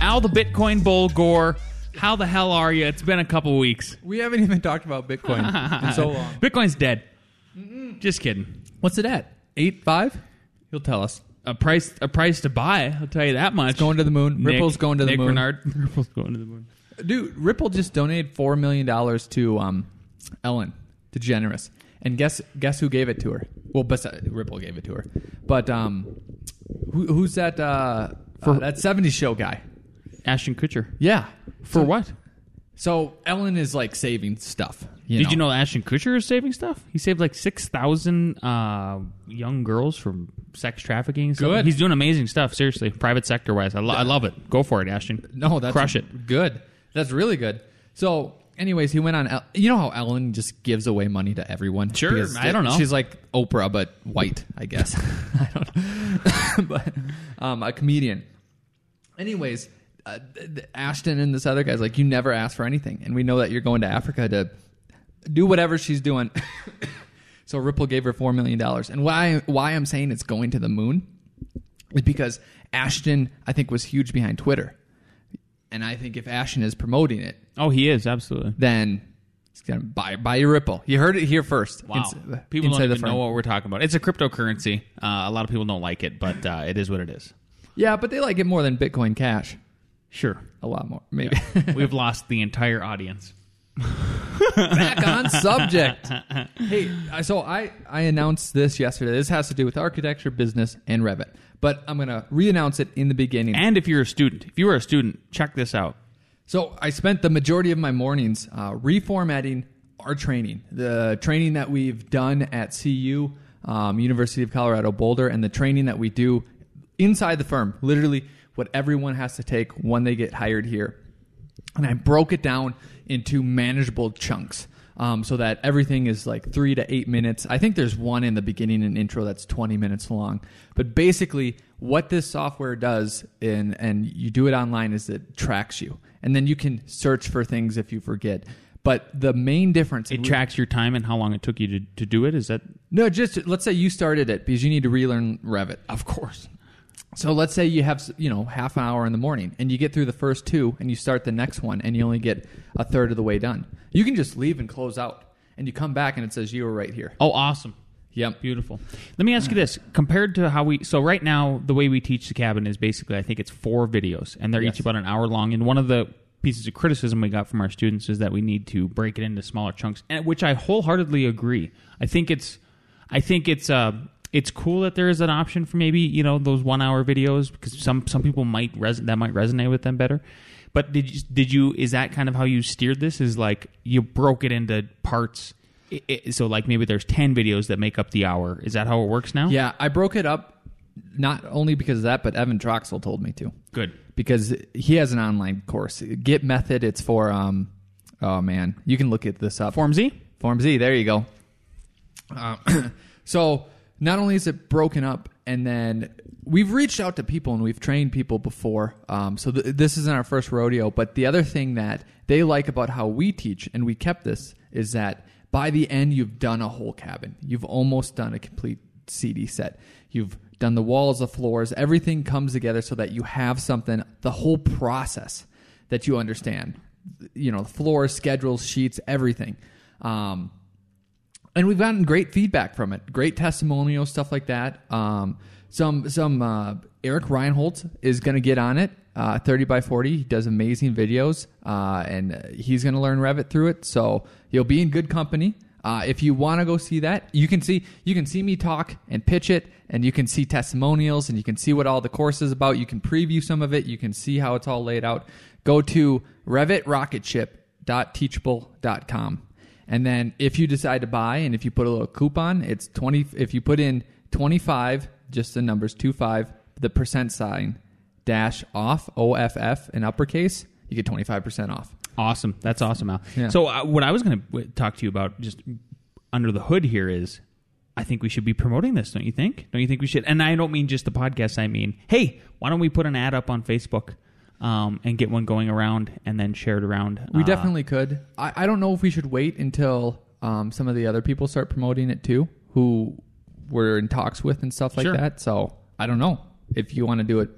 Al the Bitcoin Bull Gore. How the hell are you? It's been a couple weeks. We haven't even talked about Bitcoin in so long. Bitcoin's dead. Just kidding. What's it at? Eight five? He'll tell us. A price a price to buy. I'll tell you that much. Going to the moon. Nick- Ripple's going to the Nick moon. Renard. Ripple's going to the moon. Dude, Ripple just donated four million dollars to um, Ellen DeGeneres, and guess guess who gave it to her? Well, besides, Ripple gave it to her, but um, who, who's that? Uh, uh, that '70s show guy? Ashton Kutcher. Yeah. For So- what? So Ellen is like saving stuff. You Did you know Ashton Kutcher is saving stuff? He saved like six thousand uh, young girls from sex trafficking. and stuff. Good. He's doing amazing stuff. Seriously, private sector wise, I, lo- I love it. Go for it, Ashton. No, that's crush it. Good. That's really good. So, anyways, he went on. El- You know how Ellen just gives away money to everyone? Sure, Because I don't know. She's like Oprah, but white, I guess. I don't know. but um, a comedian. Anyways, uh, Ashton and this other guy's like, you never ask for anything, and we know that you're going to Africa to do whatever she's doing. so Ripple gave her four million dollars, and why why I'm saying it's going to the moon is because Ashton, I think, was huge behind Twitter. And I think if Ashton is promoting it, Oh, he is absolutely. then it's gonna buy buy your Ripple. You heard it here first. Wow. Ins- people inside don't even firm. know what we're talking about. It's a cryptocurrency. Uh, a lot of people don't like it, but uh, it is what it is. Yeah, but they like it more than Bitcoin Cash. Sure. A lot more, maybe. We've lost the entire audience. Back on subject. hey, so I I announced this yesterday. This has to do with architecture, business, and Revit. But I'm gonna re-announce it in the beginning. And if you're a student, if you are a student, check this out. So I spent the majority of my mornings uh, reformatting our training, the training that we've done at CU, um, University of Colorado Boulder, and the training that we do inside the firm. Literally, what everyone has to take when they get hired here. And I broke it down into manageable chunks. Um, so that everything is like three to eight minutes. I think there's one in the beginning and intro that's 20 minutes long. But basically, what this software does, and and you do it online, is it tracks you, and then you can search for things if you forget. But the main difference, It tracks your time and how long it took you to, to do it. Is that no, just let's say you started it because you need to relearn Revit. of course? So let's say you have you know half an hour in the morning and you get through the first two and you start the next one and you only get a third of the way done. You can just leave and close out and you come back and it says you were right here. Oh, awesome. Yep. Beautiful. Let me ask you this: compared to how we, so right now, the way we teach the cabin is basically, I think it's four videos, and they're Yes. each about an hour long. And one of the pieces of criticism we got from our students is that we need to break it into smaller chunks, and which I wholeheartedly agree. I think it's, I think it's, uh, it's cool that there is an option for maybe you know those one hour videos because some some people might res- that might resonate with them better. But did you did you is that kind of how you steered this? Is like you broke it into parts. I- I- so like maybe there's 10 videos that make up the hour is that how it works now Yeah, I broke it up not only because of that, but Evan Troxel told me to good because he has an online course. Get Method. It's for um. Oh man, you can look at this up. form z Form Z. There you go. Uh, so not only is it broken up, and then we've reached out to people and we've trained people before. Um, so th- this isn't our first rodeo. But the other thing that they like about how we teach, and we kept this, is that by the end you've done a whole cabin. You've almost done a complete CD set. You've done the walls, the floors, everything comes together so that you have something. The whole process that you understand. You know, floors, schedules, sheets, everything. Um, and we've gotten great feedback from it. Great testimonials, stuff like that. Um, some some uh, Eric Reinholdt is going to get on it. Uh, Thirty by forty, he does amazing videos, uh, and he's going to learn Revit through it. So you'll be in good company. Uh, if you want to go see that, you can see you can see me talk and pitch it, and you can see testimonials, and you can see what all the course is about. You can preview some of it. You can see how it's all laid out. Go to revitrocketship.teachable.com. And then if you decide to buy and if you put a little coupon, it's 20 if you put in 25 just the numbers 25 the percent sign dash off O F F in uppercase, you get twenty five percent off. Awesome. That's awesome, Al. Yeah. So uh, what I was going to talk to you about just under the hood here is I think we should be promoting this, don't you think? Don't you think we should? And I don't mean just the podcast. I mean, hey, why don't we put an ad up on Facebook um, and get one going around and then share it around? We Uh, definitely could. I, I don't know if we should wait until um, some of the other people start promoting it too, who we're in talks with and stuff like Sure. that. So I don't know if you want to do it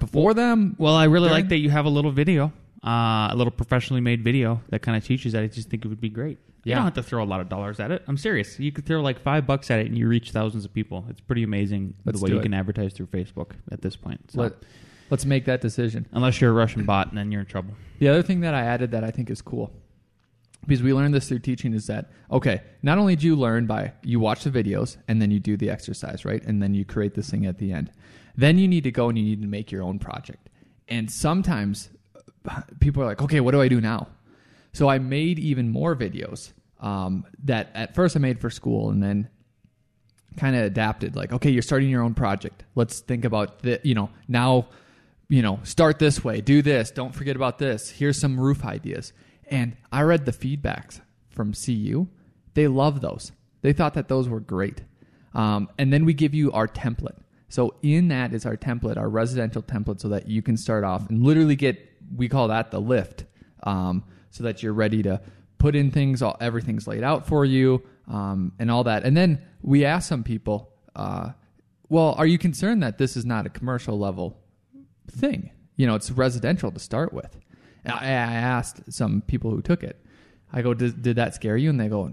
before them. Well, I really During- like that you have a little video, uh, a little professionally made video that kind of teaches that. I just think it would be great. You don't have to throw a lot of dollars at it. I'm serious. You could throw like five bucks at it and you reach thousands of people. It's pretty amazing Let's the way you it. can advertise through Facebook at this point. So. Let, let's make that decision. Unless you're a Russian bot, and then you're in trouble. The other thing that I added that I think is cool, because we learned this through teaching, is that okay? Not only do you learn by you watch the videos and then you do the exercise, right, and then you create this thing at the end. Then you need to go and you need to make your own project. And sometimes people are like, okay, what do I do now? So I made even more videos um, that at first I made for school, and then kind of adapted like okay you're starting your own project let's think about the you know now you know start this way do this don't forget about this. Here's some roof ideas. And i read the feedbacks from cu they love those. They thought that those were great. Um, and then we give you our template. So in that is our template our residential template so that you can start off and literally get we call that the lift um, so that you're ready to put in things all everything's laid out for you um, and all that. And then we ask some people uh, well are you concerned that this is not a commercial level thing you know it's residential to start with and I, I asked some people who took it i go did, did that scare you and they go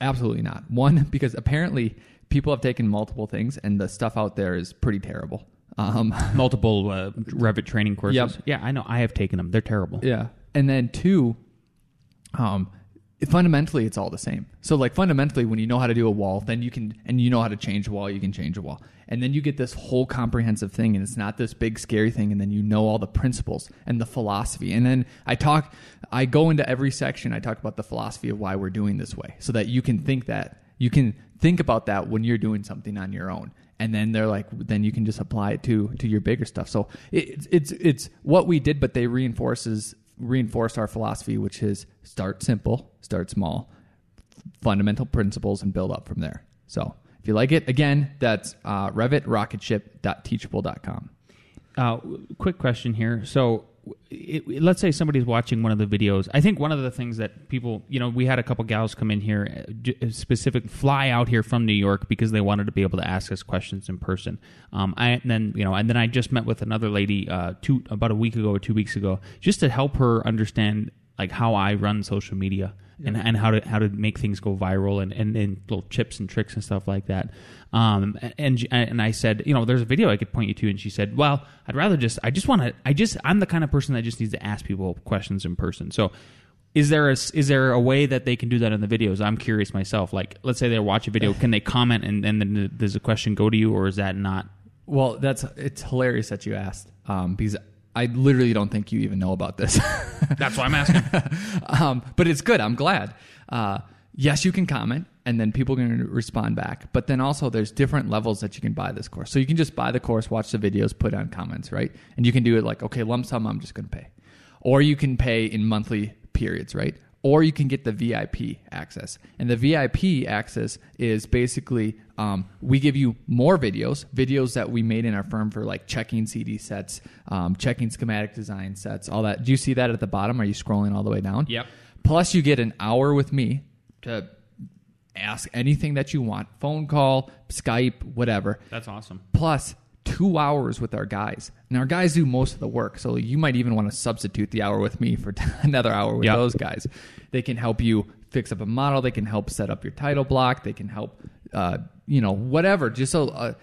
absolutely not one because apparently people have taken multiple things and the stuff out there is pretty terrible um, Multiple uh, Revit training courses. Yep. Yeah, I know. I have taken them. They're terrible. Yeah. And then two, um, fundamentally it's all the same. So like fundamentally, when you know how to do a wall, then you can, and you know how to change a wall, you can change a wall. And then you get this whole comprehensive thing, and it's not this big scary thing. And then you know all the principles and the philosophy. And then I talk, I go into every section. I talk about the philosophy of why we're doing this way, so that you can think that you can think about that when you're doing something on your own and then they're like then you can just apply it to to your bigger stuff so it's it's it's what we did but they reinforces reinforced our philosophy which is start simple start small fundamental principles and build up from there so if you like it again that's uh, revit Uh, quick question here. So, it, it- let's say somebody's watching one of the videos. I think one of the things that people, you know, we had a couple gals come in here, uh, specific fly out here from New York because they wanted to be able to ask us questions in person. Um, I and then you know, and then I just met with another lady uh, two about a week ago or two weeks ago, just to help her understand like how I run social media and, and how to how to make things go viral and, and, and little chips and tricks and stuff like that. Um, and and I said, you know, there's a video I could point you to, and she said, well, I'd rather just I just want to I just I'm the kind of person that just needs to ask people questions in person. So. Is there a is there a way that they can do that in the videos? I'm curious myself. Like, let's say they watch a video, can they comment and, and then does a question go to you, or is that not? well that's it's hilarious that you asked um, because i literally don't think you even know about this That's why I'm asking. um, but it's good. I'm glad. Uh, yes, you can comment, and then people can respond back. But then also, there's different levels that you can buy this course. So you can just buy the course, watch the videos, put on comments, right? And you can do it like, okay, lump sum, I'm just going to pay, or you can pay in monthly periods, right? Or you can get the VIP access. And the VIP access is basically um, we give you more videos, videos that we made in our firm for like checking CD sets, um, checking schematic design sets, all that. Do you see that at the bottom? Are you scrolling all the way down? Yep. Plus, you get an hour with me to ask anything that you want phone call, Skype, whatever. That's awesome. Plus, two hours with our guys. And our guys do most of the work. So you might even want to substitute the hour with me for another hour with Yep. those guys. They can help you fix up a model. They can help set up your title block. They can help, uh, you know, whatever. Just so uh,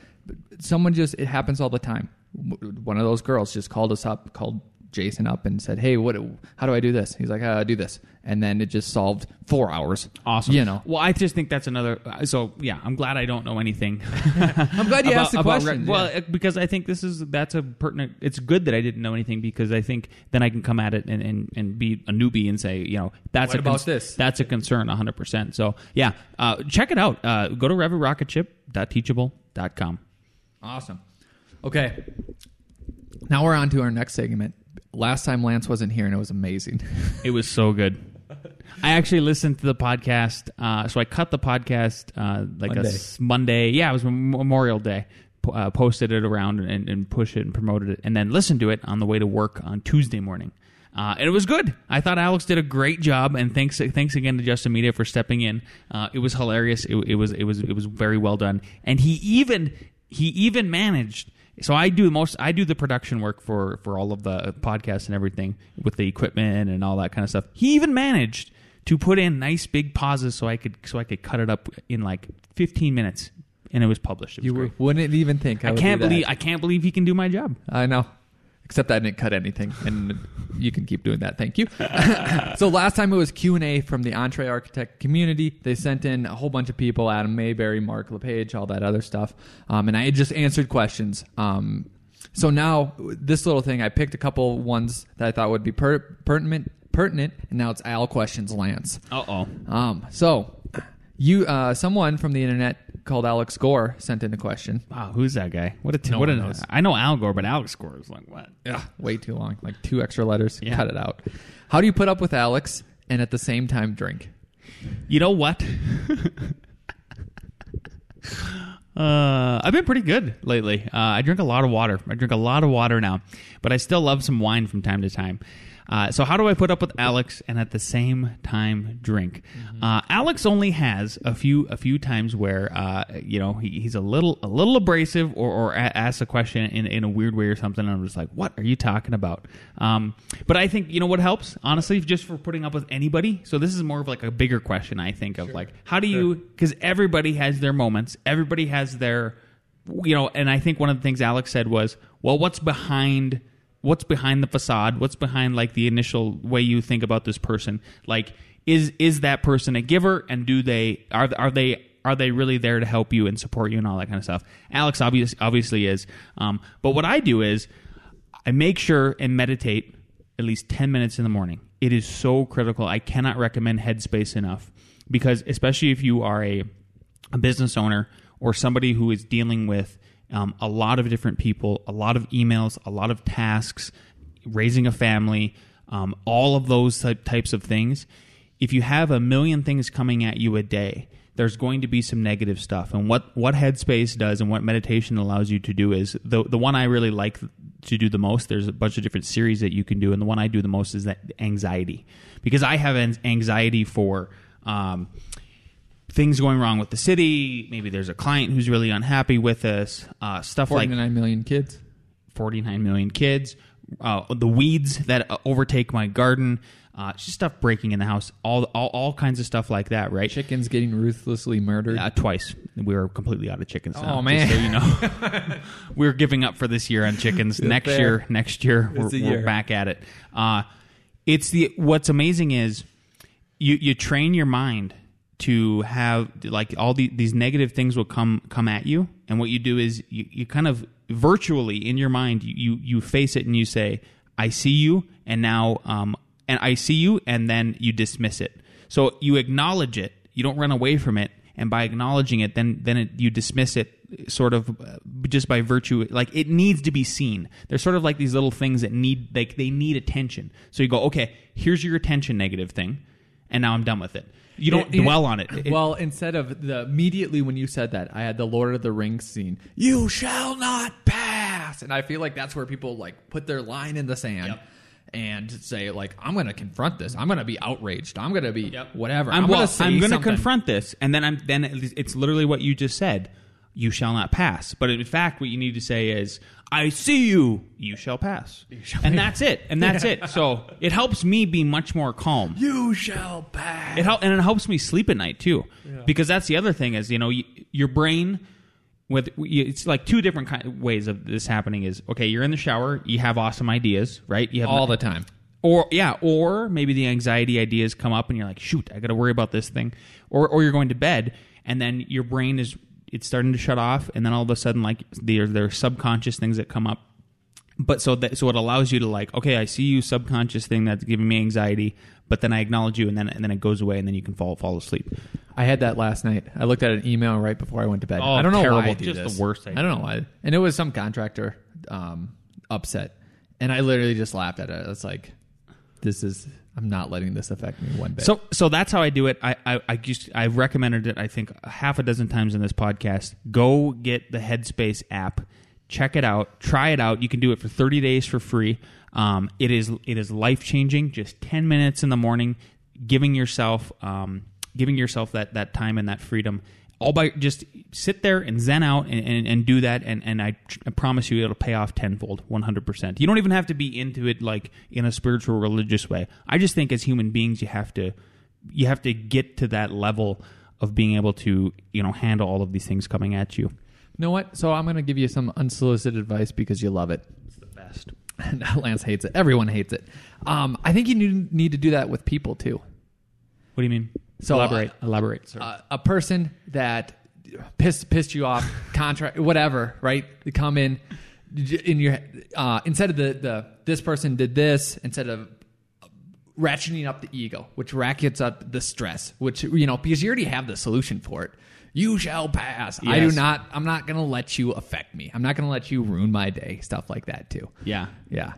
someone just, it happens all the time. One of those girls just called us up, called Jason up and said, "Hey, what? How do I do this?" He's like, uh, "Do this," and then it just solved four hours. Awesome. You know, Well, I just think that's another. uh, So yeah, I'm glad I don't know anything. I'm glad you about- asked the question. re- well, yeah. because I think this is that's a pertinent. It's good that I didn't know anything because I think then I can come at it and, and, and be a newbie and say, you know, that's What a about this? That's a concern, 100. percent So yeah, uh, check it out. Uh, go to revitrocketship.teachable.com. Awesome. Okay. Now we're on to our next segment. Last time Lance wasn't here, and it was amazing. It was so good. I actually listened to the podcast. Uh, so I cut the podcast uh, like a Monday. s- Monday. Yeah, it was Memorial Day. Po- Uh, posted it around and, and push it and promoted it, and then listened to it on the way to work on Tuesday morning. Uh, and it was good. I thought Alex did a great job, and thanks thanks again to Justin Media for stepping in. Uh, it was hilarious. It, it was it was it was very well done, and he even he even managed. So I do most I do the production work for for all of the uh, podcasts and everything with the equipment and all that kind of stuff. He even managed to put in nice big pauses so I could so I could cut it up in like 15 minutes, and it was published. It was You great. wouldn't even think. I, I can't believe I can't believe he can do my job. I know. Except I didn't cut anything, and you can keep doing that. Thank you. so last time it was Q and A from the EntreArchitect community. They sent in a whole bunch of people: Adam Mayberry, Mark LePage, all that other stuff. Um, and I just answered questions. Um, so now this little thing, I picked a couple ones that I thought would be per- pertinent, pertinent, and now it's Al questions Lance. Uh oh. Um, so you, uh, someone from the internet called Alex Gore sent in a question. Wow, who's that guy? What a t- No what one a knows. I know Al Gore, but Alex Gore is like what? Yeah, way too long. Like two extra letters. Yeah. Cut it out. How do you put up with Alex and at the same time drink? You know what? uh, I've been pretty good lately. Uh, I drink a lot of water. I drink a lot of water now, but I still love some wine from time to time. Uh, so how do I put up with Alex and at the same time drink? Uh, Alex only has a few a few times where uh, you know he, he's a little a little abrasive or, or a- asks a question in, in a weird way or something. And I'm just like, what are you talking about? Um, but I think you know what helps honestly, just for putting up with anybody. So this is more of like a bigger question. I think of like how do you because everybody has their moments. Everybody has their you know, and I think one of the things Alex said was, well, what's behind what's behind the facade? What's behind like the initial way you think about this person? Like is is that person a giver and do they are are they are they really there to help you and support you and all that kind of stuff? Alex obvious, obviously is. Um, but what I do is I make sure and meditate at least 10 minutes in the morning. It is so critical. I cannot recommend Headspace enough because, especially if you are a, a business owner or somebody who is dealing with um, a lot of different people, a lot of emails, a lot of tasks, raising a family, um, all of those type, types of things. If you have a million things coming at you a day, there's going to be some negative stuff. And what, what Headspace does and what meditation allows you to do is the, the one I really like to do the most. There's a bunch of different series that you can do. And the one I do the most is that anxiety. Because I have anxiety for um, things going wrong with the city. Maybe there's a client who's really unhappy with us. Uh, stuff like 49 million kids. 49 million kids, uh, the weeds that uh, overtake my garden, uh, just stuff breaking in the house, all, all all kinds of stuff like that, right? Chickens getting ruthlessly murdered. Uh, twice. We were completely out of chickens. now, Oh, man. so you know, we're giving up for this year on chickens. next fair. year, next year, we're, a we're back at it. Uh, it's the what's amazing is you you train your mind to have like all the, these negative things will come come at you, and what you do is you, you kind of virtually in your mind you, you face it and you say, "I see you," and now um and I see you, and then you dismiss it. So you acknowledge it. You don't run away from it, and by acknowledging it, then then it, you dismiss it sort of uh, just by virtue. Like it needs to be seen. They're sort of like these little things that need like they need attention. So you go, okay, here's your attention negative thing, and now I'm done with it. You don't It- it- dwell on it. It- well, instead of the immediately when you said that, I had the Lord of the Rings scene. You shall not pass, and I feel like that's where people like put their line in the sand. Yep. And say like I'm going to confront this. I'm going to be outraged. I'm going to be whatever. I'm, I'm, well, going to say I'm going to something. confront this, and then I'm then it's literally what you just said. You shall not pass. But in fact, what you need to say is, "I see you. You shall pass," and that's it. And that's it. So it helps me be much more calm. You shall pass. It help, and it helps me sleep at night too, because that's the other thing is you know y your brain with it's like two different kind of ways of this happening is okay you're in the shower you have awesome ideas right you have all the time. or yeah or maybe the anxiety ideas come up and you're like shoot i gotta worry about this thing or or you're going to bed and then your brain is it's starting to shut off and then all of a sudden like there there are subconscious things that come up but so that so it allows you to like okay i see you subconscious thing that's giving me anxiety but then i acknowledge you and then and then it goes away and then you can fall fall asleep I had that last night. I looked at an email right before I went to bed. Oh, I don't know terrible. why I do Just this. the worst I don't know why. And it was some contractor um, upset, and I literally just laughed at it. It's like, this is I'm not letting this affect me one bit. So so that's how I do it. I I I just I've recommended it. I think half a dozen times in this podcast. Go get the Headspace app, check it out, try it out. You can do it for 30 days for free. Um, it is it is life changing. Just 10 minutes in the morning, giving yourself um, giving yourself that that time and that freedom. All by just sit there and zen out and, and, and do that, and, and I, tr- I promise you it'll pay off tenfold, 100%. You don't even have to be into it like in a spiritual, religious way. I just think as human beings, you have to you have to get to that level of being able to you know handle all of these things coming at you. you know what? So I'm going to give you some unsolicited advice because you love it. It's the best. Lance hates it. Everyone hates it. Um, I think you need, need to do that with people too. What do you mean? So, elaborate. elaborate, sir. uh, a person that pissed pissed you off, contract, whatever, right? They come in in your uh, instead of the the this person did this instead of ratcheting up the ego, which ratchets up the stress, which you know because you already have the solution for it. You shall pass. I do not. I'm not going to let you affect me. I'm not going to let you ruin my day. Stuff like that too. yeah. Yeah.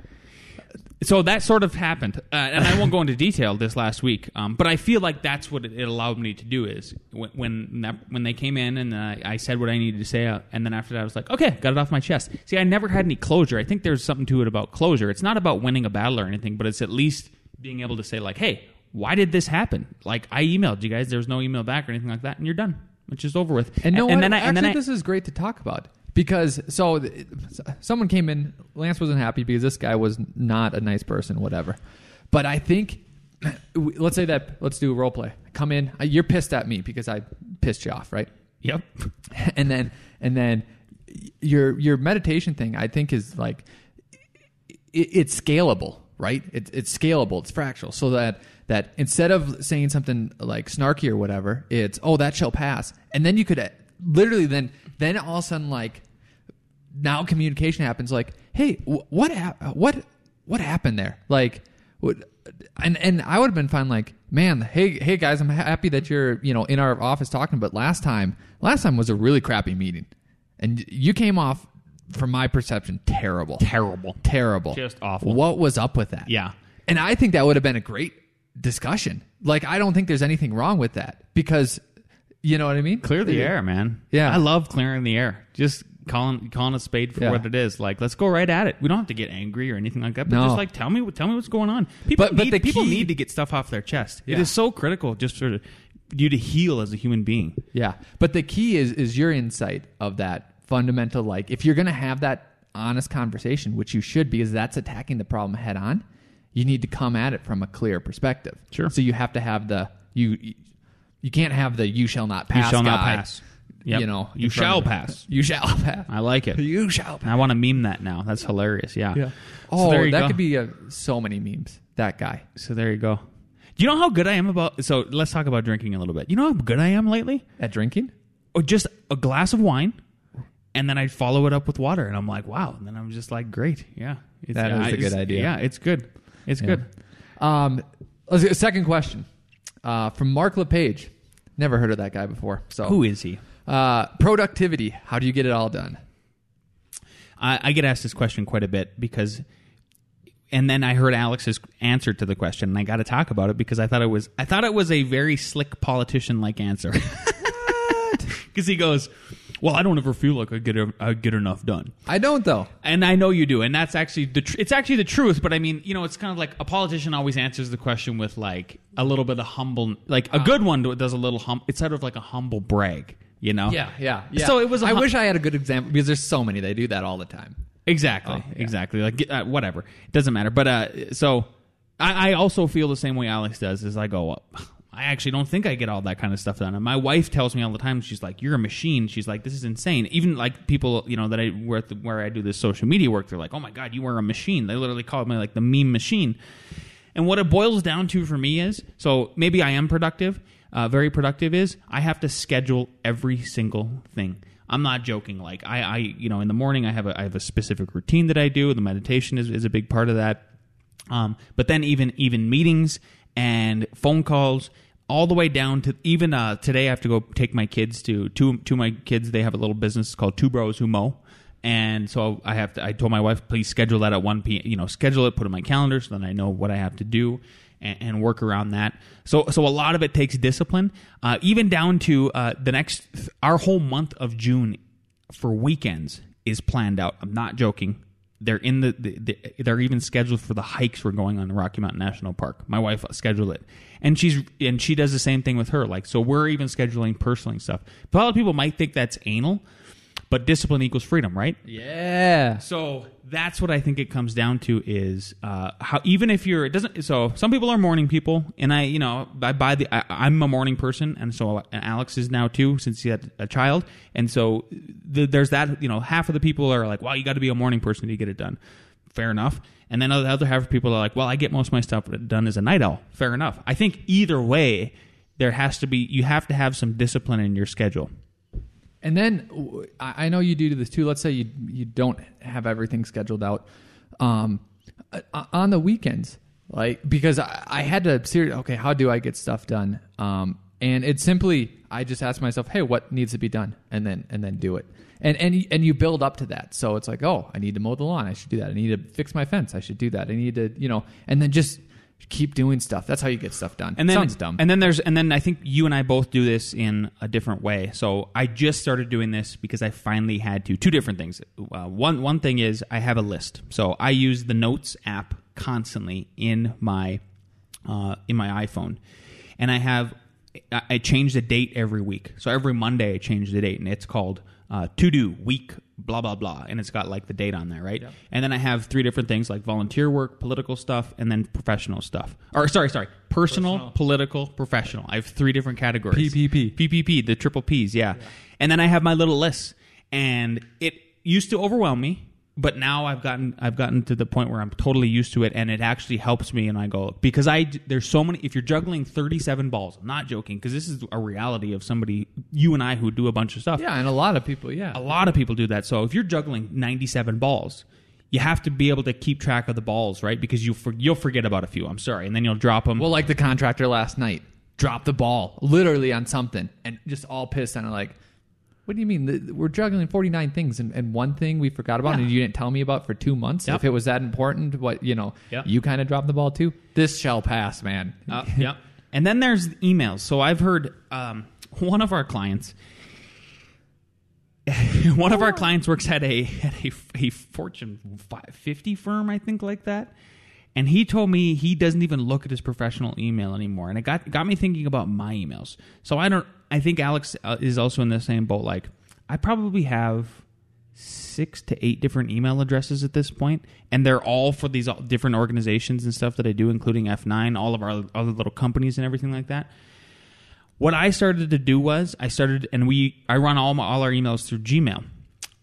So that sort of happened, uh, and I won't go into detail this last week. Um, but I feel like that's what it, it allowed me to do is when when, that, when they came in and uh, I said what I needed to say, uh, and then after that I was like, okay, got it off my chest. See, I never had any closure. I think there's something to it about closure. It's not about winning a battle or anything, but it's at least being able to say like, hey, why did this happen? Like I emailed you guys, there was no email back or anything like that, and you're done. It's just over with. And no, and then I, actually, and then I, this is great to talk about because so th- someone came in. Lance wasn't happy because this guy was not a nice person, whatever. But I think, let's say that let's do a role play. Come in, uh, you're pissed at me because I pissed you off, right? yep. and then and then your your meditation thing, I think, is like it, it's scalable, right? It's it's scalable, it's fractal, so that that instead of saying something like snarky or whatever, it's oh that shall pass, and then you could uh, literally then then all of a sudden like now communication happens like hey what hap- what what happened there like what and and I would have been fine like man hey hey guys I'm happy that you're you know in our office talking but last time last time was a really crappy meeting and you came off from my perception terrible Terrible. terrible Just awful. what was up with that Yeah. and I think that would have been a great discussion like I don't think there's anything wrong with that because you know what I mean Clear the air, man. Yeah. I love clearing the air. Just calling calling a spade for Yeah. what it is. Like, let's go right at it. We don't have to get angry or anything like that. But No. just like tell me tell me what's going on. People But- need, people key- need to get stuff off their chest. It Yeah. is so critical just for you to heal as a human being. Yeah, but the key is is your insight of that fundamental. Like, if you're going to have that honest conversation, which you should, because that's attacking the problem head on, you need to come at it from a clear perspective. Sure. So you have to have the you. You can't have the "you shall not pass." you shall not guy, pass. Yep. You know, you shall pass. You shall pass. I like it. You shall pass. I want to meme that now. That's hilarious. Yeah. Yeah. So Oh, you that go. could be uh so many memes. That guy. So there you go. Do you know how good I am about? So let's talk about drinking a little bit. You know how good I am lately? At drinking? or just a glass of wine, and then I'd follow it up with water, and I'm like, wow. And then I'm just like, great, yeah, it's, That is yeah, a good idea. Yeah, it's good. It's good. Um, second question uh, from Mark LePage. Never heard of that guy before. So Who is he? Uh, productivity. How do you get it all done? I, I get asked this question quite a bit because, and then I heard Alex's answer to the question, and I got to talk about it because I thought it was I thought it was a very slick politician like answer. Because he goes, "Well, I don't ever feel like I get a, I get enough done." I don't though. And I know you do, and that's actually the tr- it's actually the truth. But I mean, you know, it's kind of like a politician always answers the question with like a little bit of humble, like a good one does a little hum. It's sort of like a humble brag, you know? Yeah, yeah, yeah. So it was. a I wish I had a good example because there's so many. They do that all the time. exactly, Oh, yeah. exactly. Like uh, whatever, it doesn't matter. But uh, so I, I also feel the same way Alex does. Is I go, well, I actually don't think I get all that kind of stuff done. And my wife tells me all the time, she's like, "You're a machine." She's like, "This is insane." Even like people, you know, that I where, where I do this social media work, they're like, "Oh my god, you are a machine." They literally call me like the meme machine. And what it boils down to for me is, so maybe I am productive, uh, very productive. Is I have to schedule every single thing. I'm not joking. Like I, I, you know, in the morning I have a I have a specific routine that I do. The meditation is, is a big part of that. Um, but then even even meetings and phone calls, all the way down to even uh, today, I have to go take my kids to two two my kids. They have a little business called Two Bros Who Mow, and so I have to. I told my wife, please schedule that at one p. You know, schedule it, put it in my calendar, so then I know what I have to do and, and work around that. So, so a lot of it takes discipline, uh, even down to uh, the next. Our whole month of June for weekends is planned out. I'm not joking. They're in the, the, the, they're even scheduled for the hikes we're going on in Rocky Mountain National Park. My wife scheduled it, and she's and she does the same thing with her. Like so, we're even scheduling personally stuff. But a lot of people might think that's anal, but discipline equals freedom, right? Yeah. So that's what I think it comes down to is uh, how even if you're it doesn't so some people are morning people and I you know I buy the I, am a morning person and so Alex is now too since he had a child. And so the, there's that you know half of the people are like well you got to be a morning person to get it done. Fair enough. And then the other half of people are like well I get most of my stuff done as a night owl. Fair enough. I think either way there has to be you have to have some discipline in your schedule and then I know you do this too. Let's say you you don't have everything scheduled out um, on the weekends, like because I, I had to serious. Okay, how do I get stuff done? Um, and it's simply I just ask myself, hey, what needs to be done, and then and then do it. And and and you build up to that. So it's like, oh, I need to mow the lawn. I should do that. I need to fix my fence. I should do that. I need to, you know, and then just keep doing stuff. That's how you get stuff done. And then, Sounds dumb. And then there's and then I think you and I both do this in a different way. So I just started doing this because I finally had to. Two different things. Uh, one one thing is I have a list. So I use the Notes app constantly in my uh, in my iPhone, and I have I change the date every week. So every Monday I change the date, and it's called uh, to do week blah blah blah. And it's got like the date on there right? Yep. and then i have three different things like volunteer work political stuff and then professional stuff. Or sorry sorry. Personal, personal. political professional. I have three different categories. Ppp ppp the triple p's yeah. yeah. And then i have my little list and it used to overwhelm me but now I've gotten I've gotten to the point where I'm totally used to it, and it actually helps me. And I go because I there's so many. If you're juggling 37 balls, I'm not joking because this is a reality of somebody you and I who do a bunch of stuff. Yeah, and a lot of people. Yeah, a lot of people do that. So if you're juggling 97 balls, you have to be able to keep track of the balls, right? Because you for, you'll forget about a few. I'm sorry, and then you'll drop them. Well, like the contractor last night dropped the ball literally on something, and just all pissed and like what do you mean? We're juggling 49 things and, and one thing we forgot about yeah. and you didn't tell me about for two months? Yep. If it was that important, what, you know, yep. you kind of dropped the ball too? This shall pass, man. Uh, yep. And then there's emails. So I've heard um, one of our clients, one of our clients works at a at a, a Fortune 50 firm, I think, like that. And he told me he doesn't even look at his professional email anymore, and it got got me thinking about my emails. So I don't I think Alex uh, is also in the same boat. Like, I probably have six to eight different email addresses at this point, and they're all for these different organizations and stuff that I do, including F9, all of our other little companies and everything like that. What I started to do was I started, and we I run all my, all our emails through Gmail.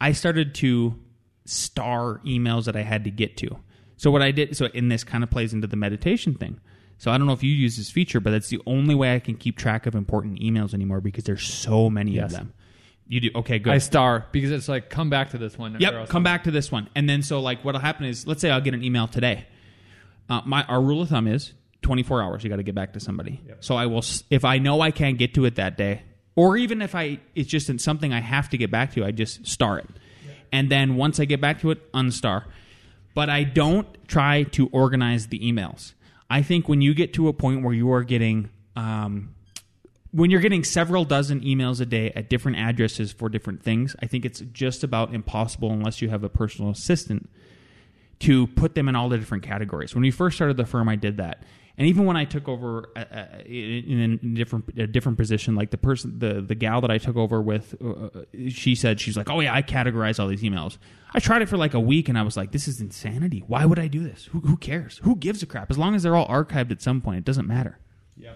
I started to star emails that I had to get to. So what I did, so in this kind of plays into the meditation thing. So I don't know if you use this feature, but that's the only way I can keep track of important emails anymore because there's so many yes. of them. You do okay, good. I star because it's like come back to this one. Yep, come back to this one, and then so like what'll happen is let's say I'll get an email today. Uh, my our rule of thumb is 24 hours. You got to get back to somebody. Yep. So I will if I know I can't get to it that day, or even if I it's just something I have to get back to, I just star it, yep. and then once I get back to it, unstar. But I don't try to organize the emails. I think when you get to a point where you are getting um, when you're getting several dozen emails a day at different addresses for different things, I think it's just about impossible unless you have a personal assistant to put them in all the different categories. When we first started the firm, I did that and even when I took over uh, uh, in a different a different position, like the person the the gal that I took over with, uh, she said she's like, oh yeah, I categorize all these emails. I tried it for like a week, and I was like, this is insanity. Why would I do this? Who, who cares? Who gives a crap? As long as they're all archived at some point, it doesn't matter. Yeah.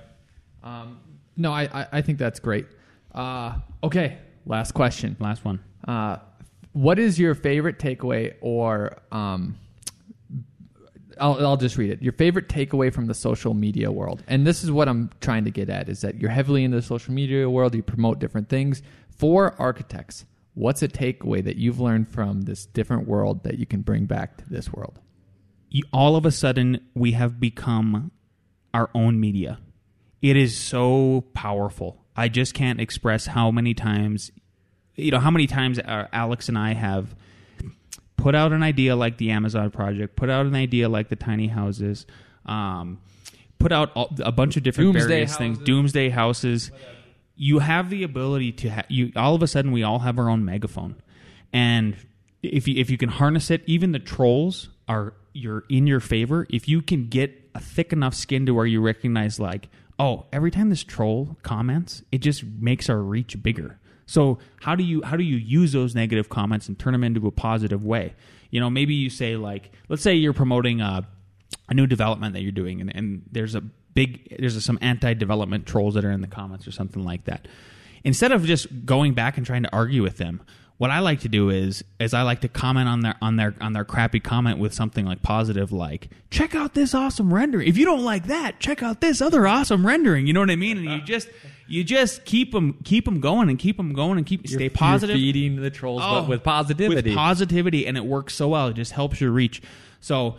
Um, no, I, I, I think that's great. Uh, okay, last question. Last one. Uh, what is your favorite takeaway or um, I'll, I'll just read it. Your favorite takeaway from the social media world, and this is what I'm trying to get at, is that you're heavily in the social media world. You promote different things for architects. What's a takeaway that you've learned from this different world that you can bring back to this world? You, all of a sudden, we have become our own media. It is so powerful. I just can't express how many times, you know, how many times uh, Alex and I have put out an idea like the Amazon project, put out an idea like the tiny houses, um, put out all, a bunch of different Doomsday various things, doomsday houses. You have the ability to ha- you all of a sudden we all have our own megaphone, and if you if you can harness it, even the trolls are you're in your favor. If you can get a thick enough skin to where you recognize like, oh, every time this troll comments, it just makes our reach bigger. So how do you how do you use those negative comments and turn them into a positive way? You know, maybe you say like, let's say you're promoting a a new development that you're doing, and, and there's a big there's some anti-development trolls that are in the comments or something like that. Instead of just going back and trying to argue with them, what I like to do is is I like to comment on their on their on their crappy comment with something like positive, like check out this awesome rendering. If you don't like that, check out this other awesome rendering. You know what I mean? And you just you just keep them keep them going and keep them going and keep stay positive. You're feeding the trolls Oh, but with positivity. With positivity, and it works so well. It just helps your reach. So,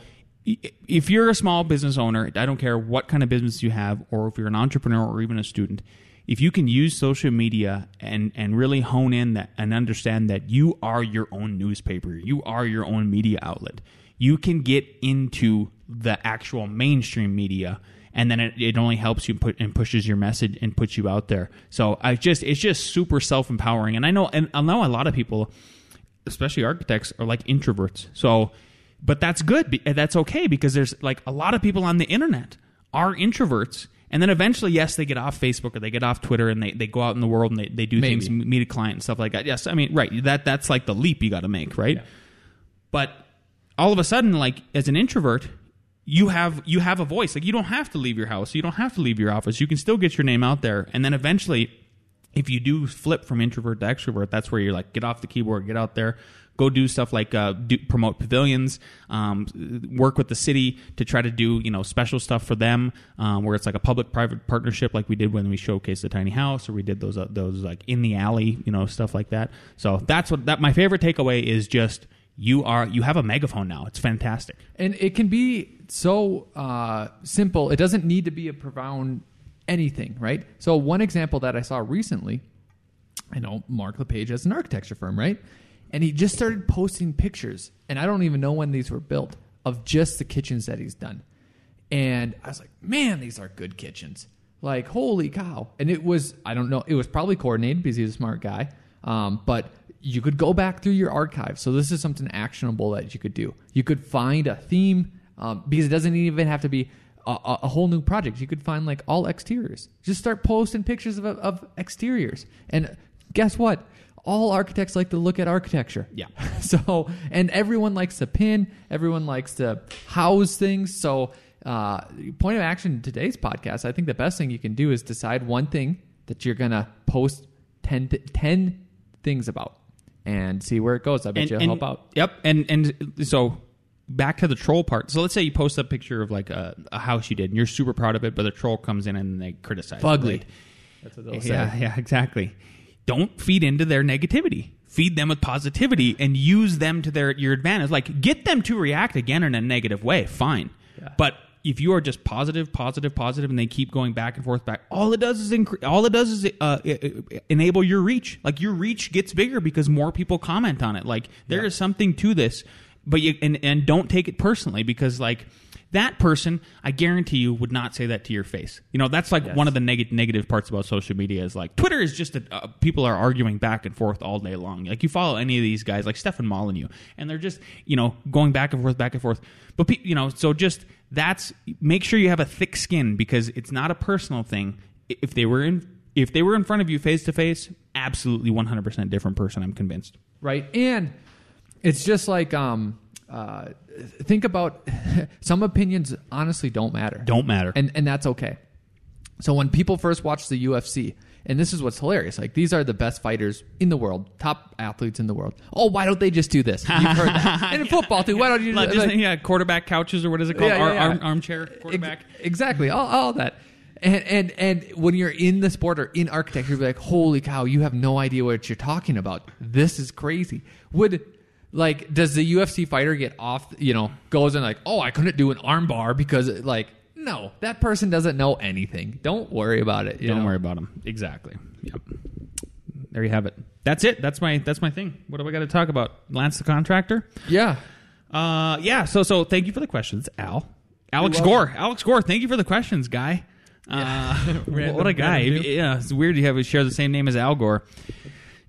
if you're a small business owner, I don't care what kind of business you have, or if you're an entrepreneur or even a student, if you can use social media and and really hone in that and understand that you are your own newspaper, you are your own media outlet, you can get into the actual mainstream media and then it, it only helps you put and pushes your message and puts you out there. So I just it's just super self empowering, and I know and I know a lot of people, especially architects, are like introverts. So, but that's good. That's okay because there's like a lot of people on the internet are introverts. And then eventually, yes, they get off Facebook or they get off Twitter and they, they go out in the world and they, they do Maybe. things, meet a client and stuff like that. Yes, I mean, right. That that's like the leap you got to make, right? But all of a sudden, like as an introvert, you have you have a voice. Like you don't have to leave your house. You don't have to leave your office. You can still get your name out there. And then eventually, if you do flip from introvert to extrovert, that's where you're like, get off the keyboard, get out there, go do stuff like uh, do, promote pavilions, um, work with the city to try to do you know special stuff for them, um, where it's like a public-private partnership, like we did when we showcased the tiny house, or we did those uh, those like in the alley, you know, stuff like that. So that's what that my favorite takeaway is. Just you are you have a megaphone now. It's fantastic. and it can be so uh, simple. It doesn't need to be a profound anything, right? So one example that I saw recently, I know Mark LePage has an architecture firm, right? And he just started posting pictures, and I don't even know when these were built of just the kitchens that he's done. And I was like, man, these are good kitchens. Like, holy cow. And it was, I don't know, it was probably coordinated because he's a smart guy. Um, but you could go back through your archive. So this is something actionable that you could do. You could find a theme um, because it doesn't even have to be a, a, whole new project. You could find like all exteriors. Just start posting pictures of, of exteriors. And guess what? All architects like to look at architecture. Yeah. So, and everyone likes to pin, everyone likes to house things. So, uh, point of action in today's podcast, I think the best thing you can do is decide one thing that you're going to post 10, th- 10 things about and see where it goes. I bet you'll help out. Yep, and and so back to the troll part. So let's say you post a picture of like a, a house you did, and you're super proud of it, but the troll comes in and they criticize. it, Fugly. right? That's what they'll Yeah, yeah, exactly. Don't feed into their negativity. Feed them with positivity and use them to their your advantage. Like get them to react again in a negative way. Fine, Yeah. but if you are just positive, positive, positive, and they keep going back and forth, back, all it does is incre- all it does is uh, enable your reach. Like your reach gets bigger because more people comment on it. Like there is something to this, but you and and don't take it personally because like that person, I guarantee you, would not say that to your face. You know, that's like one of the neg- negative parts about social media is like Twitter is just that uh, people are arguing back and forth all day long. Like you follow any of these guys, like Stefan Molyneux, and they're just you know going back and forth, back and forth. But pe- you know, so just that's make sure you have a thick skin because it's not a personal thing. If they were in if they were in front of you face to face, absolutely one hundred percent different person. I'm convinced. right? And it's just like um, uh, think about some opinions. Honestly, don't matter. Don't matter. and and that's okay. So when people first watch the UFC, and this is what's hilarious, like these are the best fighters in the world, top athletes in the world. Oh, why don't they just do this? You've heard that. and in football too. Why don't you? Like, like- just, yeah, quarterback couches or what is it called? Yeah, yeah, yeah. Arm, armchair quarterback. Ex- exactly. All, all that. And, and and when you're in the sport or in architecture, you're like, holy cow, you have no idea what you're talking about. This is crazy. Would like does the UFC fighter get off? You know, goes and like, oh, I couldn't do an armbar because like, no, that person doesn't know anything. Don't worry about it. you Don't know? worry about them. Exactly. Yep. There you have it. that's it. That's my that's my thing. What do I got to talk about? Lance the contractor. Yeah. Uh, yeah. So so thank you for the questions, Al. Alex Gore. Alex Gore. Thank you for the questions, guy. Uh, Random- what a guy. Yeah, it's weird you have we share the same name as Al Gore.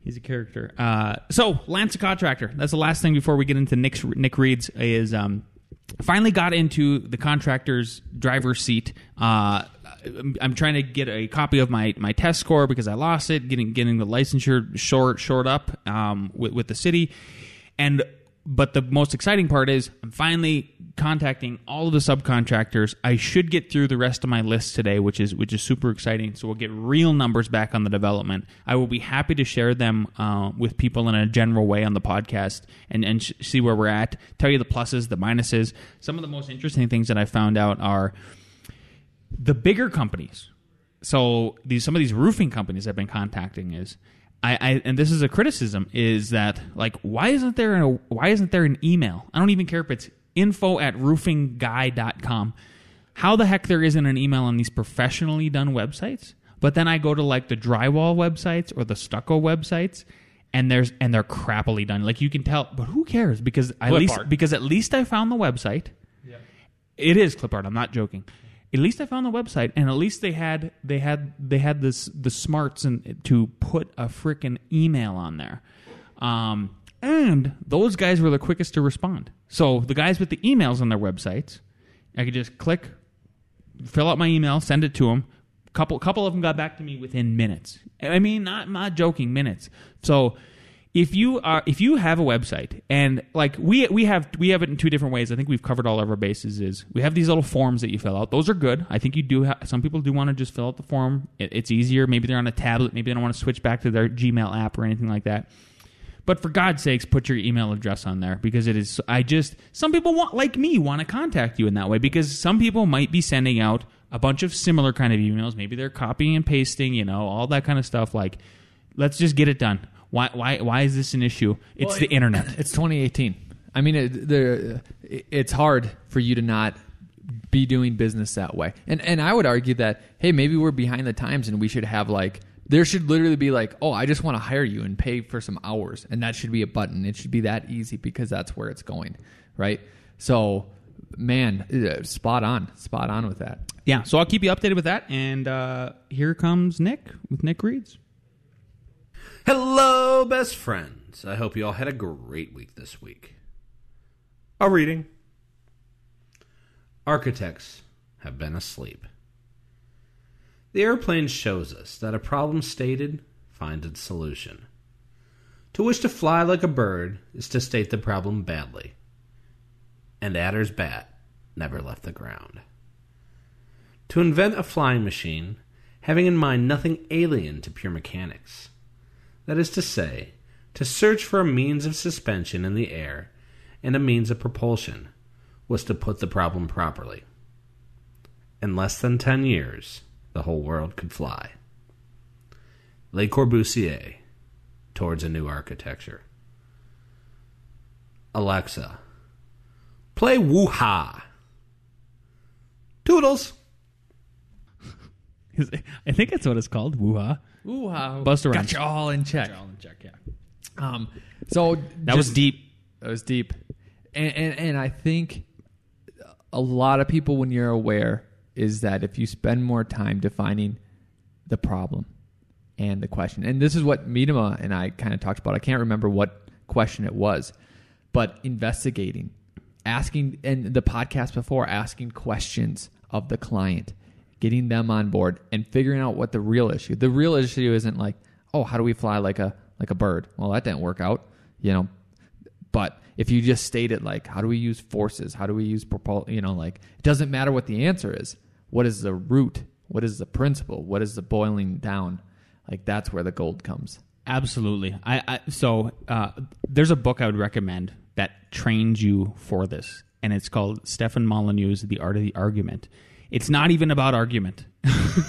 He's a character. Uh, so Lance the contractor. That's the last thing before we get into Nick's, Nick Reed's is um, finally got into the contractor's driver's seat. Uh, I'm trying to get a copy of my, my test score because I lost it. Getting getting the licensure short short up um, with, with the city, and but the most exciting part is I'm finally contacting all of the subcontractors. I should get through the rest of my list today, which is which is super exciting. So we'll get real numbers back on the development. I will be happy to share them uh, with people in a general way on the podcast and and sh- see where we're at. Tell you the pluses, the minuses. Some of the most interesting things that I found out are the bigger companies. So these some of these roofing companies I've been contacting is I, I and this is a criticism is that like why isn't there a why isn't there an email? I don't even care if it's info at roofingguy.com. How the heck there isn't an email on these professionally done websites? But then I go to like the drywall websites or the stucco websites and there's and they're crappily done. Like you can tell, but who cares? Because at Clip least art. because at least I found the website. Yeah. It is clip art. I'm not joking. At least I found the website, and at least they had they had they had this the smarts and to put a freaking email on there. Um, and those guys were the quickest to respond. So the guys with the emails on their websites, I could just click, fill out my email, send it to them. Couple couple of them got back to me within minutes. I mean, not not joking, minutes. So if you are if you have a website and like we we have we have it in two different ways. I think we've covered all of our bases. Is we have these little forms that you fill out. Those are good. I think you do. Ha- some people do want to just fill out the form. It, it's easier. Maybe they're on a tablet. Maybe they don't want to switch back to their Gmail app or anything like that. But for God's sakes, put your email address on there because it is. I just some people want like me want to contact you in that way because some people might be sending out a bunch of similar kind of emails. Maybe they're copying and pasting, you know, all that kind of stuff. Like, let's just get it done. Why why why is this an issue? It's Well, the it- internet. It's 2018. I mean, it, there, it's hard for you to not be doing business that way. And and I would argue that hey, maybe we're behind the times, and we should have like there should literally be like, oh, I just want to hire you and pay for some hours, and that should be a button. It should be that easy because that's where it's going, right? So, man, uh, spot on, spot on with that. Yeah, so I'll keep you updated with that. And uh, here comes Nick with Nick Reeds. Hello, best friends. I hope you all had a great week this week. A reading. Architects have been asleep. The airplane shows us that a problem stated finds its solution. To wish to fly like a bird is to state the problem badly. And Ader's bat never left the ground. To invent a flying machine, having in mind nothing alien to pure mechanics. That is to say, to search for a means of suspension in the air and a means of propulsion was to put the problem properly. In less than ten years, the whole world could fly. Le Corbusier, towards a new architecture. Alexa, play Woo-Ha. Toodles. I think that's what it's called. Woo-ha. Ooh, wow. Busta got Rhymes. you all in check. Got you all in check, yeah. Um, so That was deep. That was deep, and, and and I think a lot of people, when you're aware, is that if you spend more time defining the problem and the question, and this is what Miedema and I kind of talked about. I can't remember what question it was, but investigating, asking, and the podcast before asking questions of the client, getting them on board, and figuring out what the real issue. The real issue isn't like, oh, how do we fly like a like a bird? Well, that didn't work out, you know. But if you just state it like, how do we use forces? How do we use propul? You know, like it doesn't matter what the answer is. What is the root? What is the principle? What is the boiling down? Like that's where the gold comes. Absolutely. I, I so uh, there's a book I would recommend that trains you for this, and it's called Stefan Molyneux's The Art of the Argument. It's not even about argument.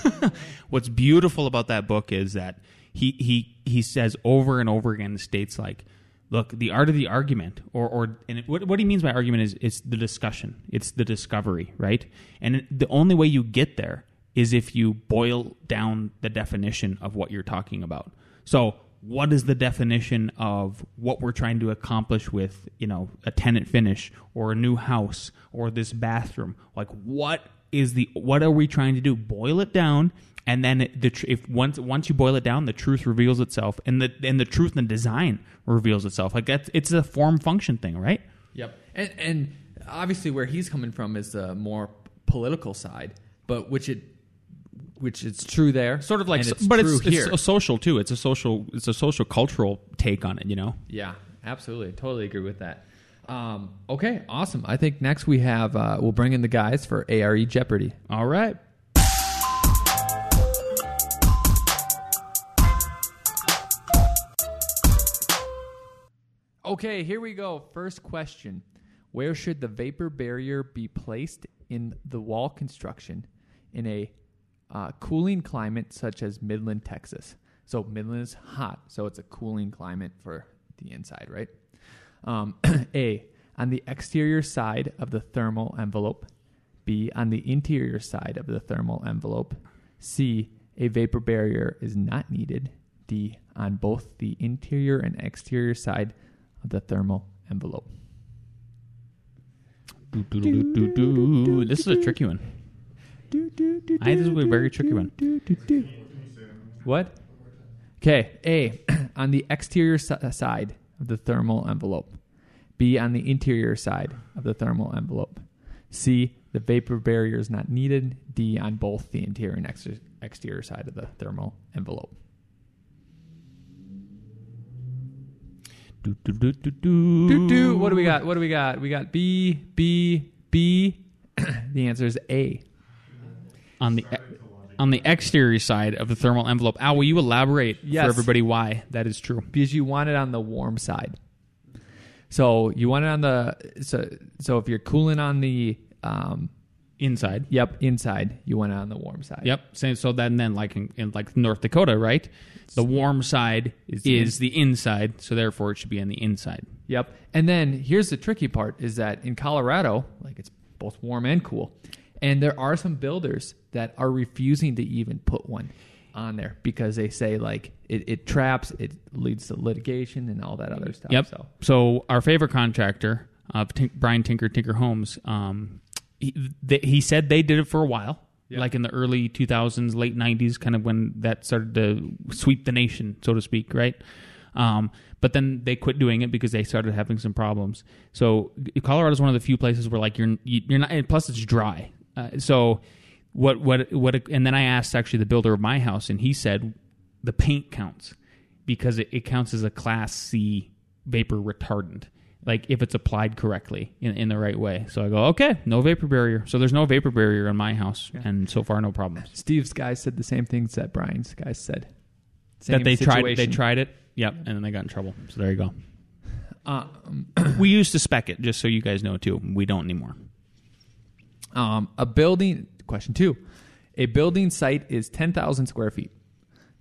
What's beautiful about that book is that he he he says over and over again states like, look, the art of the argument, or or and what what he means by argument is it's the discussion, it's the discovery, right? And the only way you get there is if you boil down the definition of what you're talking about. So what is the definition of what we're trying to accomplish with you know a tenant finish or a new house or this bathroom like what is the what are we trying to do boil it down and then the tr- if once once you boil it down the truth reveals itself and the and the truth in the design reveals itself like that's it's a form function thing right Yep. And and obviously where he's coming from is the more political side, but which it which it's true there. sort of like and so- it's but it's, here. it's a social too it's a social it's a social cultural take on it you know yeah, absolutely. Totally agree with that. Um, okay, awesome. I think next we have uh, we'll bring in the guys for ARE Jeopardy. all right Okay, here we go. First question. Where should the vapor barrier be placed in the wall construction in a uh, cooling climate such as Midland, Texas? So, Midland is hot, so it's a cooling climate for the inside, right? Um, a. On the exterior side of the thermal envelope. B. On the interior side of the thermal envelope. C. A vapor barrier is not needed. D. On both the interior and exterior side of the thermal envelope. Do, do, do. This is a tricky one. I think this will be a very tricky one. What? Okay. A. on the exterior si- side of the thermal envelope. B. On the interior side of the thermal envelope. C. The vapor barrier is not needed. D. On both the interior and exter- exterior side of the thermal envelope. Do, do, do, do, do. Do, do. What do we got? What do we got? We got B, B, B. the answer is A. on the on the exterior side of the thermal envelope. Al, will you elaborate Yes. for everybody why that is true? because you want it on the warm side. So you want it on the so so if you're cooling on the um Inside. yep inside, you want it on the warm side. Yep. Same. So then, then like in, in like North Dakota, right? The warm side is, Is the the inside, so therefore it should be on the inside. Yep. And then here's the tricky part is that in Colorado, like it's both warm and cool. And there are some builders that are refusing to even put one on there because they say like it, it traps, it leads to litigation and all that other stuff. Yep. So So our favorite contractor, uh, Tink- Brian Tinker Tinker Homes, um, he, th- he said they did it for a while, Yeah. like in the early 2000s, late 90s, kind of when that started to sweep the nation, so to speak, right? Um, but then they quit doing it because they started having some problems. So Colorado is one of the few places where like you're you- you're not. And plus, it's dry. Uh, so what what what? And then I asked actually the builder of my house, and he said the paint counts because it, it counts as a class C vapor retardant. Like if it's applied correctly in, in the right way. So I go, okay, no vapor barrier. So there's no vapor barrier in my house, and so far no problems. Steve's guys said the same things that Brian's guys said. that Same they tried, they tried it. Yep, and then they got in trouble. So there you go. Um, we used to spec it, just so you guys know too. We don't anymore. Um, a building, question two. A building site is 10,000 square feet.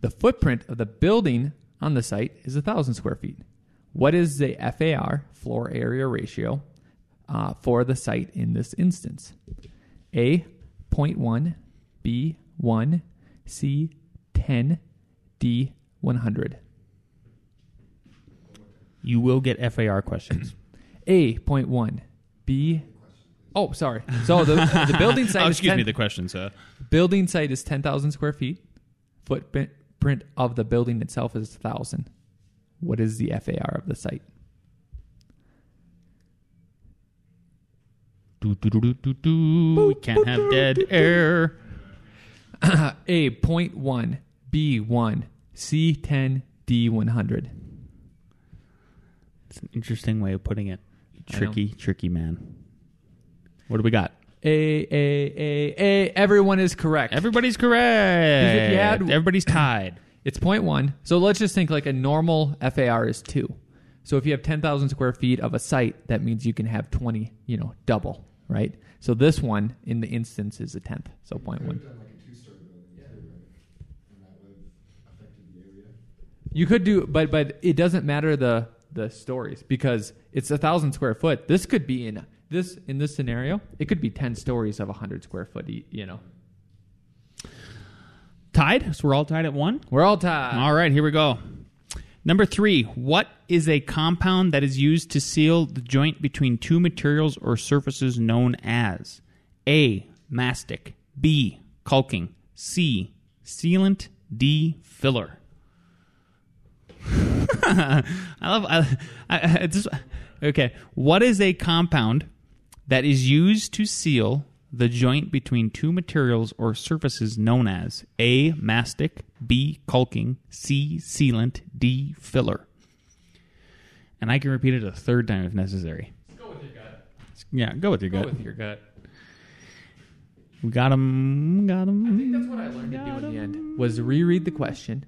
The footprint of the building on the site is 1,000 square feet. What is the FAR, floor area ratio, uh, for the site in this instance? A, 0.1, B, 1, C, 10, D, 100. You will get FAR questions. A, 0.1, B, oh, sorry. So the, the building oh, site oh, is excuse 10 me. The question, sir. Building site is 10,000 square feet. Footprint of the building itself is 1,000. What is the FAR of the site? do, do, do, do, do. We can't have dead air. A, 0.1, B, 1, C, 10, D, 100. It's an interesting way of putting it. Tricky, tricky man. What do we got? A, A, A, A. Everyone is correct. Everybody's correct. If you had- Everybody's tied. It's 0.1. So let's just think like a normal FAR is 2. So if you have 10,000 square feet of a site, that means you can have 20, you know, double, right? So this one in the instance is a tenth. So 0.1. done like a two-story building too, right? And that would have affected the area. You could do, but but it doesn't matter the the stories because it's a thousand square foot. This could be in this in this scenario. It could be ten stories of a hundred square foot. You know, Tied. So we're all tied at one. we're all tied. All right, here we go. Number three, what is a compound that is used to seal the joint between two materials or surfaces known as A. Mastic, B. Caulking, C. Sealant, D. Filler. I love. I, I, I just, okay, what is a compound that is used to seal the joint between two materials or surfaces known as A. Mastic, B. Caulking, C. Sealant, D. Filler. And I can repeat it a third time if necessary. Go with your gut. Yeah, go with your Go gut. with your gut. We got him. Got him. I think that's what I learned to do in the end was reread the question,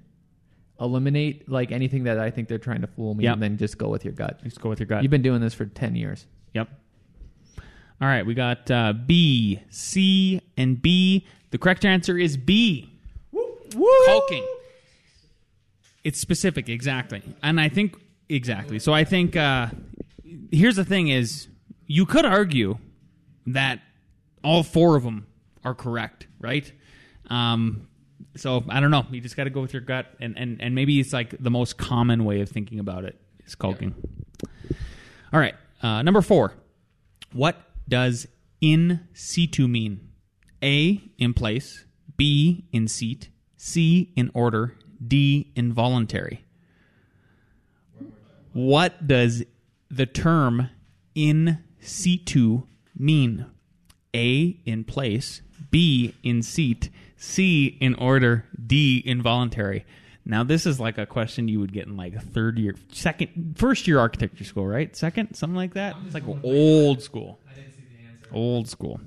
eliminate like anything that I think they're trying to fool me, Yep. and then just go with your gut. Just go with your gut. You've been doing this for ten years. Yep. All right, we got uh, B, C, and B. The correct answer is B. Caulking. It's specific, exactly, and I think exactly. So I think uh, here's the thing: is you could argue that all four of them are correct, right? Um, so I don't know. You just got to go with your gut, and, and and maybe it's like the most common way of thinking about it is caulking. All right, uh, number four. What does in situ mean? A in place, B in seat, C in order, D involuntary. What does the term in situ mean? A in place, B in seat, C in order, D involuntary. Now this is like a question you would get in like third year, second, first year architecture school, right? Second, something like that. It's like old school. I didn't see the answer. Old school.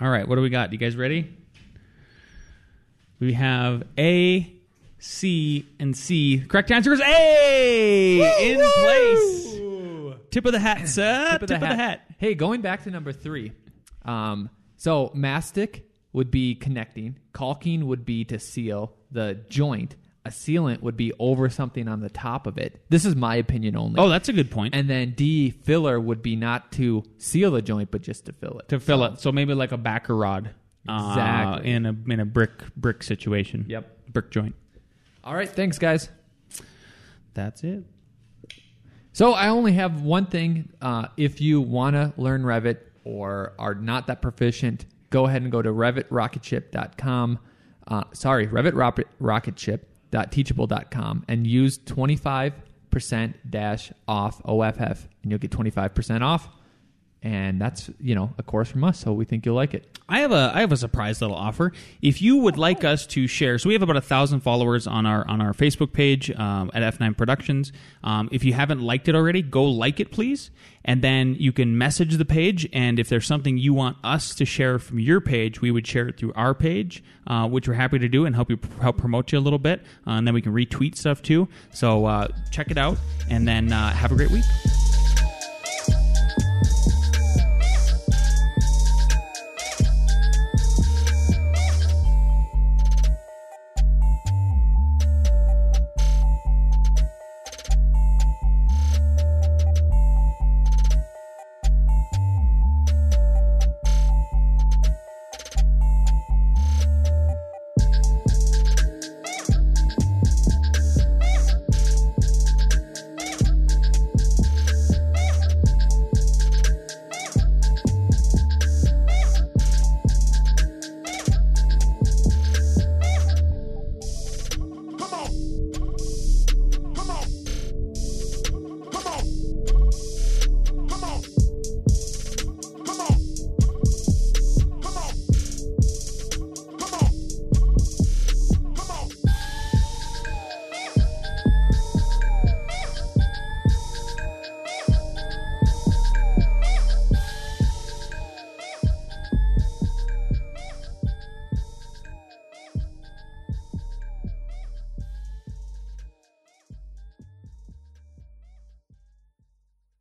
All right, what do we got? You guys ready? We have A, C, and C. Correct answer is A. In place. Tip of the hat, sir. Tip of the, hat. Hey, going back to number three. Um, so mastic would be connecting. Caulking would be to seal the joint. A sealant would be over something on the top of it. This is my opinion only. Oh, that's a good point. and then D filler would be not to seal the joint, but just to fill it. to fill it, so maybe like a backer rod. uh, Exactly. in a in a brick brick situation. Yep. Brick joint. All right, thanks, guys. That's it. So I only have one thing. Uh, if you want to learn Revit or are not that proficient, go ahead and go to revitrocketship.com. Uh, sorry, revitrocketship.teachable.com and use 25% dash off OFF and you'll get 25% off. And that's, you know, a course from us. So we think you'll like it. I have a I have a surprise little offer. If you would like us to share, so we have about a thousand followers on our on our Facebook page um, at F9 Productions. Um, if you haven't liked it already, go like it, please, and then you can message the page. And if there's something you want us to share from your page, we would share it through our page, uh, which we're happy to do and help you help promote you a little bit. Uh, and then we can retweet stuff too. So uh, check it out, and then uh, have a great week.